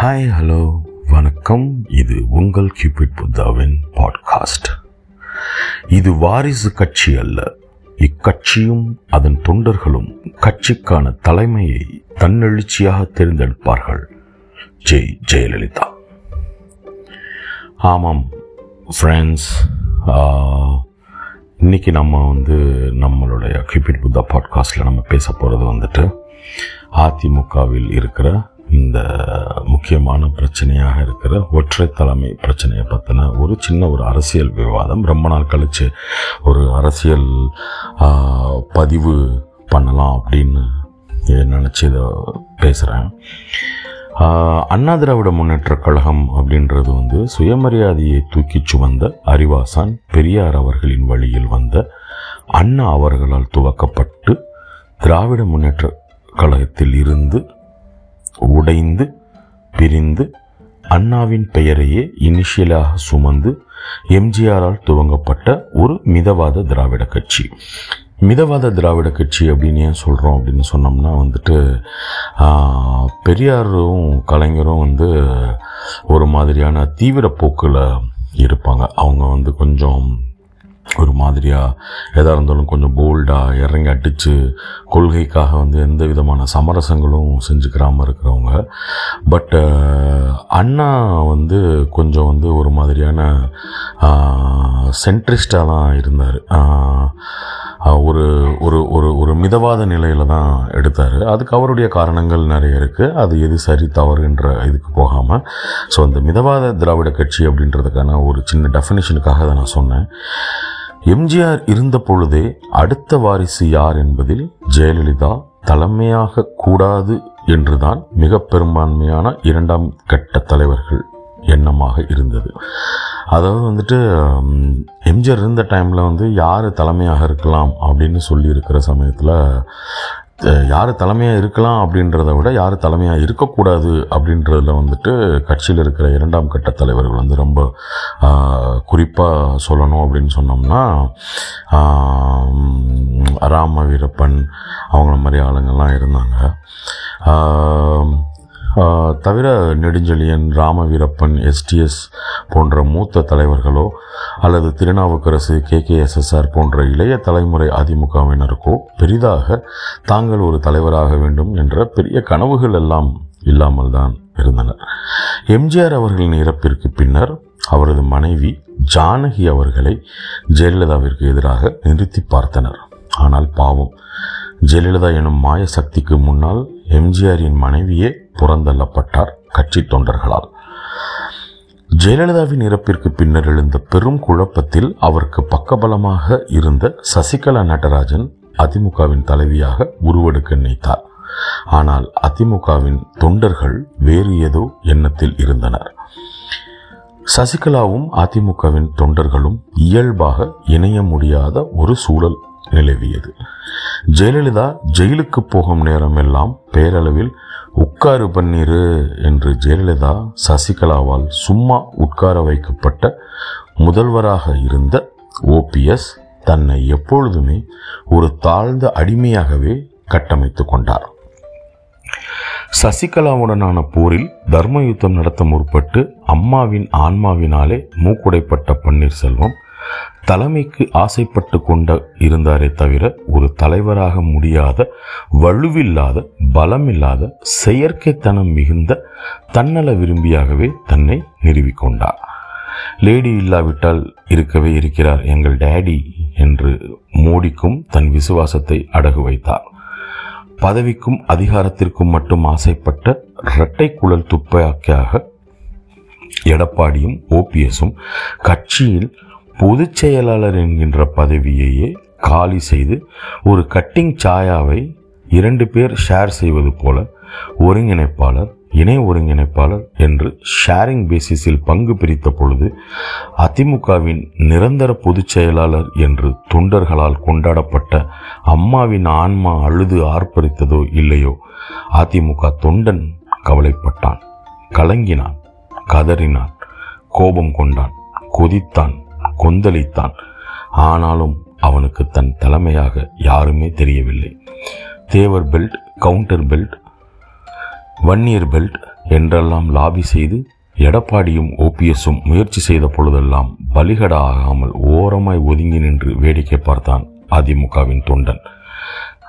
Hi hello வணக்கம். இது உங்கள் கியூபிட் புத்தாவின் பாட்காஸ்ட் இது வாரிசு கட்சி அல்ல. இக்கட்சியும் அதன் தொண்டர்களும் கட்சிக்கான தலைமையை தன்னெழுச்சியாக தேர்ந்தெடுப்பார்கள். ஜெய் ஜெயலலிதா. ஆமாம் ஃப்ரெண்ட்ஸ் இன்றைக்கி நம்ம வந்து நம்மளுடைய கியூபிட் புத்தா பாட்காஸ்ட்டில் நம்ம பேச போகிறது வந்துட்டு அதிமுகவில் இருக்கிற இந்த முக்கியமான பிரச்சனையாக இருக்கிற ஒற்றை தலைமை பிரச்சனையை பற்றின ஒரு சின்ன ஒரு அரசியல் விவாதம். ரொம்ப நாள் கழித்து ஒரு அரசியல் பதிவு பண்ணலாம் அப்படின்னு நினச்சி இதை பேசுகிறேன் அண்ணா திராவிட முன்னேற்ற கழகம் அப்படின்றது வந்து சுயமரியாதையை தூக்கிச் சுமந்த அறிவாசான் பெரியார் அவர்களின் வழியில் வந்த அண்ணா அவர்களால் துவக்கப்பட்டு திராவிட முன்னேற்ற கழகத்தில் இருந்து உடைந்து பிரிந்து அண்ணாவின் பெயரையே இனிஷியலாக சுமந்து எம்ஜிஆரால் துவங்கப்பட்ட ஒரு மிதவாத திராவிட கட்சி. மிதவாத திராவிட கட்சி அப்படின்னு ஏன் சொல்கிறோம் அப்படின்னு சொன்னோம்னா வந்துட்டு பெரியாரும் கலைஞரும் வந்து ஒரு மாதிரியான தீவிர போக்கில் இருப்பாங்க. அவங்க வந்து கொஞ்சம் ஒரு மாதிரியாக எதாக இருந்தாலும் கொஞ்சம் போல்டாக இறங்கி அடித்து கொள்கைக்காக வந்து எந்த விதமான சமரசங்களும் செஞ்சுக்கிறாமல் இருக்கிறவங்க. பட் அண்ணா வந்து கொஞ்சம் வந்து ஒரு மாதிரியான சென்ட்ரிஸ்டாக தான் இருந்தார். ஒரு ஒரு ஒரு ஒரு மிதவாத நிலையில் தான் எடுத்தார். அதுக்கு அவருடைய காரணங்கள் நிறைய இருக்குது அது எது சரி தவறுன்ற இதுக்கு போகாமல் ஸோ அந்த மிதவாத திராவிட கட்சி அப்படின்றதுக்கான ஒரு சின்ன டெஃபினேஷனுக்காக தான் நான் சொன்னேன். எம்ஜிஆர் இருந்த பொழுதே அடுத்த வாரிசு யார் என்பதில் ஜெயலலிதா தலைமையாக கூடாது என்றுதான் மிக பெரும்பான்மையான இரண்டாம் கட்ட தலைவர்கள் எண்ணமாக இருந்தது. அதாவது வந்துட்டு எம்ஜிஆர் இருந்த டைமில் வந்து யார் தலைமையாக இருக்கலாம் அப்படின்னு சொல்லியிருக்கிற சமயத்தில் யார் தலைமையாக இருக்கலாம் அப்படின்றத விட யார் தலைமையாக இருக்கக்கூடாது அப்படின்றதுல வந்துட்டு கட்சியில் இருக்கிற இரண்டாம் கட்ட தலைவர்கள் வந்து ரொம்ப குறிப்பாக சொல்லணும் அப்படின்னு சொன்னோம்னா ராம வீரப்பன் அவங்கள மாதிரி ஆளுங்கள்லாம் இருந்தாங்க. தவிர நெடுஞ்செழியன் ராமவீரப்பன் எஸ்டிஎஸ் போன்ற மூத்த தலைவர்களோ அல்லது திருநாவுக்கரசு கேகேஎஸ்எஸ்ஆர் போன்ற இளைய தலைமுறை அதிமுகவினருக்கோ பெரிதாக தாங்கள் ஒரு தலைவராக வேண்டும் என்ற பெரிய கனவுகள் எல்லாம் இல்லாமல் தான் இருந்தனர். எம்ஜிஆர் அவர்களின் இறப்பிற்கு பின்னர் அவரது மனைவி ஜானகி அவர்களை ஜெயலலிதாவிற்கு எதிராக நிறுத்தி பார்த்தனர். ஆனால் பாவம் ஜெயலலிதா எனும் மாய சக்திக்கு முன்னால் எம்ஜிஆரின் மனைவியே புறந்தள்ளப்பட்டார் கட்சி தொண்டர்களால். ஜெயலலிதாவின் இறப்பிற்கு பின்னர் எழுந்த பெரும் குழப்பத்தில் அவருக்கு பக்கபலமாக இருந்த சசிகலா நடராஜன் அதிமுகவின் தலைவியாக உருவெடுக்க நினைத்தார். ஆனால் அதிமுகவின் தொண்டர்கள் வேறு ஏதோ எண்ணத்தில் இருந்தனர். சசிகலாவும் அதிமுகவின் தொண்டர்களும் இயல்பாக இணைய முடியாத ஒரு சூழல் நிலவியது. ஜெயலலிதா ஜெயிலுக்கு போகும் நேரமெல்லாம் பேரளவில் உட்காரு பன்னீரு என்று ஜெயலலிதா சசிகலாவால் சும்மா உட்கார வைக்கப்பட்ட முதல்வராக இருந்த ஓபிஎஸ் தன்னை எப்பொழுதுமே ஒரு தாழ்ந்த அடிமையாகவே கட்டமைத்து கொண்டார். சசிகலாவுடனான போரில் தர்ம யுத்தம் நடத்த முற்பட்டு அம்மாவின் ஆன்மாவினாலே மூக்குடைப்பட்ட பன்னீர்செல்வம் தலைமைக்கு ஆசைப்பட்டு கொண்ட இருந்தாரே தவிர ஒரு தலைவராக முடியாத வலுவில்லாத பலமில்லாத செயற்கைத்தனம் மிகுந்த தன்னல விரும்பியாகவே தன்னை நிறுவிக்கொண்டார் லேடி இல்லாவிட்டால் இருக்கவே இருக்கிறார் எங்கள் டேடி என்று மோடிக்கும் தன் விசுவாசத்தை அடகு வைத்தார். பதவிக்கும் அதிகாரத்திற்கும் மட்டும் ஆசைப்பட்ட இரட்டை குழல் துப்பாக்கியாக எடப்பாடியும் ஓபிஎஸும் கட்சியில் பொதுச் செயலாளர் என்கின்ற பதவியையே காலி செய்து ஒரு கட்டிங் சாயாவை இரண்டு பேர் ஷேர் செய்வது போல ஒருங்கிணைப்பாளர் இணை ஒருங்கிணைப்பாளர் என்று ஷேரிங் பேசிஸில் பங்கு பிரித்த பொழுது அதிமுகவின் நிரந்தர பொதுச் செயலாளர் என்று தொண்டர்களால் கொண்டாடப்பட்ட அம்மாவின் ஆன்மா அழுது ஆர்ப்பரித்ததோ இல்லையோ அதிமுக தொண்டன் கவலைப்பட்டான். கலங்கினான் கதறினான் கோபம் கொண்டான் கொதித்தான். கொந்தளித்தான். ஆனாலும் அவனுக்கு தன் தலைமையாக யாருமே தெரியவில்லை. Thevar belt Gounder belt Vanniyar belt என்றெல்லாம் லாபி செய்து எடப்பாடியும் ஓபிஎஸும் முயற்சி செய்த பொழுதெல்லாம் பலிகட ஆகாமல் ஓரமாய் ஒதுங்கி நின்று வேடிக்கை பார்த்தான் அதிமுகவின் தொண்டன்.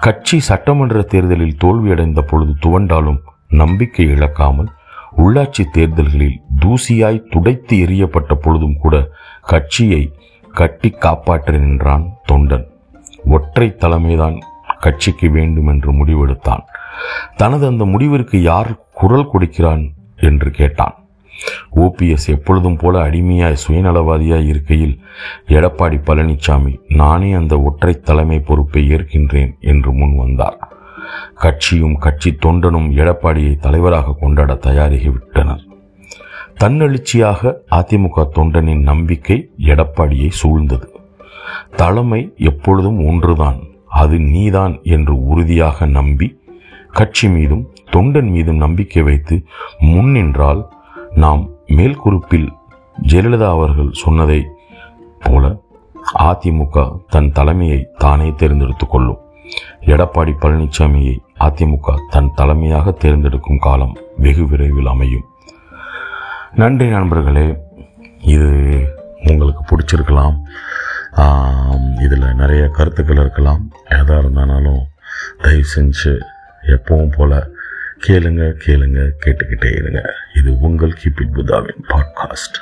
கட்சி சட்டமன்ற தேர்தலில் தோல்வியடைந்த பொழுது துவண்டாலும் நம்பிக்கை இழக்காமல் உள்ளாட்சி தேர்தல்களில் தூசியாய் துடைத்து எறியப்பட்ட பொழுதும் கூட கட்சியை கட்டி காப்பாற்ற நின்றான் தொண்டன். ஒற்றை தலைமைதான் கட்சிக்கு வேண்டும் என்று முடிவெடுத்தான். தனது அந்த முடிவிற்கு யார் குரல் கொடுக்கிறான் என்று கேட்டான். ஓபிஎஸ் எப்பொழுதும் போல அடிமையாய் சுயநலவாதியாய் இருக்கையில் எடப்பாடி பழனிசாமி நானே அந்த ஒற்றை தலைமை பொறுப்பை ஏற்கின்றேன் என்று முன் வந்தார். கட்சியும் கட்சி தொண்டனும் எடப்பாடியை தலைவராக கொண்டாட தயாராகிவிட்டனர். தன்னெழுச்சியாக அதிமுக தொண்டனின் நம்பிக்கை எடப்பாடியை சூழ்ந்தது. தலைமை எப்பொழுதும் ஒன்றுதான் அது நீதான் என்று உறுதியாக நம்பி கட்சி மீதும் தொண்டன் மீதும் நம்பிக்கை வைத்து முன்னின்றால் நாம் மேல்குறிப்பில் ஜெயலலிதா அவர்கள் சொன்னதை போல அதிமுக தன் தலைமையை தானே தேர்ந்தெடுத்து கொள்ளும். எடப்பாடி பழனிசாமியை அதிமுக தன் தலைமையாக தேர்ந்தெடுக்கும் காலம் வெகு விரைவில் அமையும். நன்றி நண்பர்களே இது உங்களுக்கு பிடிச்சிருக்கலாம். இதில் நிறைய கருத்துக்கள் இருக்கலாம். எதாக இருந்தாலும் தயவு செஞ்சு எப்பவும் போல் கேளுங்க கேளுங்க கேட்டுக்கிட்டே இருங்க. இது உங்கள் கீப் இட் புத்தாவின் பாட்காஸ்ட்.